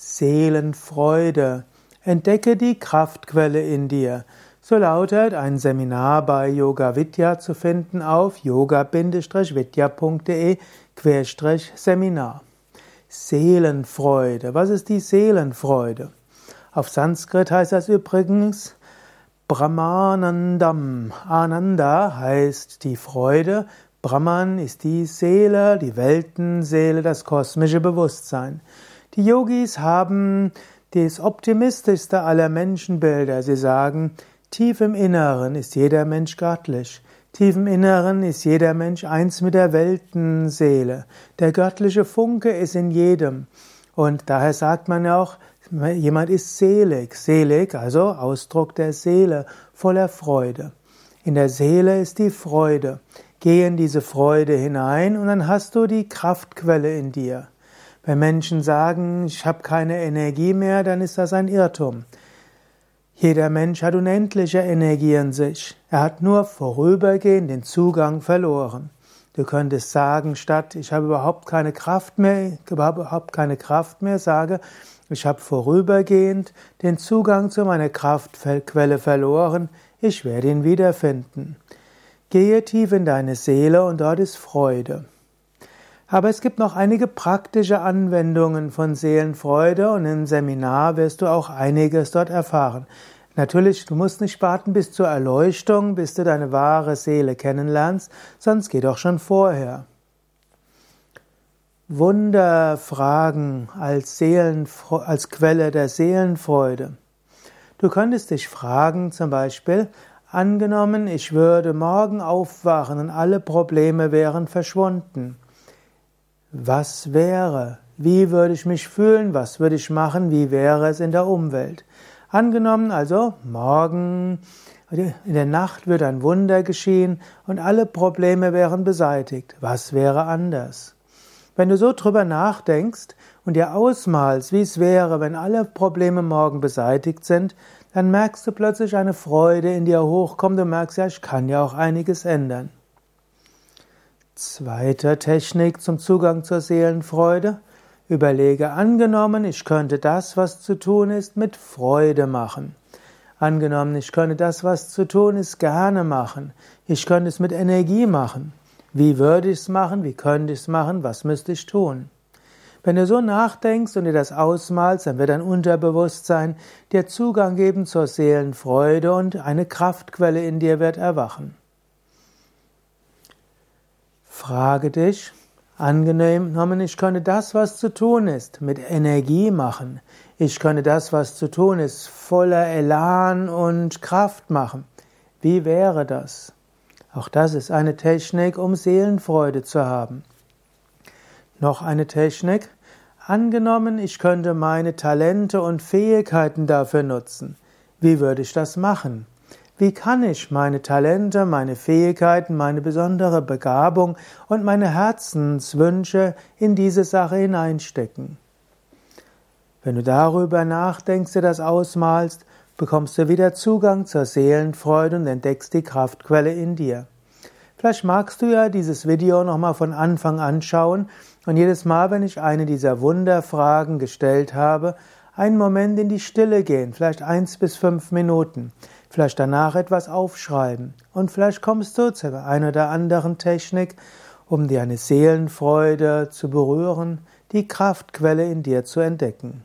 Seelenfreude. Entdecke die Kraftquelle in dir. So lautet ein Seminar bei Yoga Vidya zu finden auf yoga-vidya.de-seminar. Seelenfreude. Was ist die Seelenfreude? Auf Sanskrit heißt das übrigens Brahmanandam. Ananda heißt die Freude. Brahman ist die Seele, die Weltenseele, das kosmische Bewusstsein. Die Yogis haben das optimistischste aller Menschenbilder. Sie sagen, tief im Inneren ist jeder Mensch göttlich. Tief im Inneren ist jeder Mensch eins mit der Weltenseele. Der göttliche Funke ist in jedem. Und daher sagt man auch, jemand ist selig. Selig, also Ausdruck der Seele, voller Freude. In der Seele ist die Freude. Geh in diese Freude hinein und dann hast du die Kraftquelle in dir. Wenn Menschen sagen, ich habe keine Energie mehr, dann ist das ein Irrtum. Jeder Mensch hat unendliche Energie in sich. Er hat nur vorübergehend den Zugang verloren. Du könntest sagen, statt ich habe überhaupt keine Kraft mehr, überhaupt keine Kraft mehr, sage, ich habe vorübergehend den Zugang zu meiner Kraftquelle verloren, ich werde ihn wiederfinden. Gehe tief in deine Seele und dort ist Freude. Aber es gibt noch einige praktische Anwendungen von Seelenfreude und im Seminar wirst du auch einiges dort erfahren. Natürlich, du musst nicht warten bis zur Erleuchtung, bis du deine wahre Seele kennenlernst, sonst geht auch schon vorher. Wunderfragen als, als Quelle der Seelenfreude. Du könntest dich fragen, zum Beispiel, angenommen, ich würde morgen aufwachen und alle Probleme wären verschwunden. Was wäre? Wie würde ich mich fühlen? Was würde ich machen? Wie wäre es in der Umwelt? Angenommen also, morgen in der Nacht würde ein Wunder geschehen und alle Probleme wären beseitigt. Was wäre anders? Wenn du so drüber nachdenkst und dir ausmalst, wie es wäre, wenn alle Probleme morgen beseitigt sind, dann merkst du plötzlich eine Freude in dir hochkommen. Du merkst ja, ich kann ja auch einiges ändern. Zweite Technik zum Zugang zur Seelenfreude. Überlege angenommen, ich könnte das, was zu tun ist, mit Freude machen. Angenommen, ich könnte das, was zu tun ist, gerne machen. Ich könnte es mit Energie machen. Wie würde ich es machen? Wie könnte ich es machen? Was müsste ich tun? Wenn du so nachdenkst und dir das ausmalst, dann wird dein Unterbewusstsein dir Zugang geben zur Seelenfreude und eine Kraftquelle in dir wird erwachen. Frage dich, angenommen, ich könnte das, was zu tun ist, mit Energie machen. Ich könnte das, was zu tun ist, voller Elan und Kraft machen. Wie wäre das? Auch das ist eine Technik, um Seelenfreude zu haben. Noch eine Technik. Angenommen, ich könnte meine Talente und Fähigkeiten dafür nutzen. Wie würde ich das machen? Wie kann ich meine Talente, meine Fähigkeiten, meine besondere Begabung und meine Herzenswünsche in diese Sache hineinstecken? Wenn du darüber nachdenkst, dir das ausmalst, bekommst du wieder Zugang zur Seelenfreude und entdeckst die Kraftquelle in dir. Vielleicht magst du ja dieses Video nochmal von Anfang an schauen und jedes Mal, wenn ich eine dieser Wunderfragen gestellt habe, einen Moment in die Stille gehen, vielleicht eins bis fünf Minuten vielleicht danach etwas aufschreiben und vielleicht kommst du zu einer oder anderen Technik, um dir eine Seelenfreude zu berühren, die Kraftquelle in dir zu entdecken.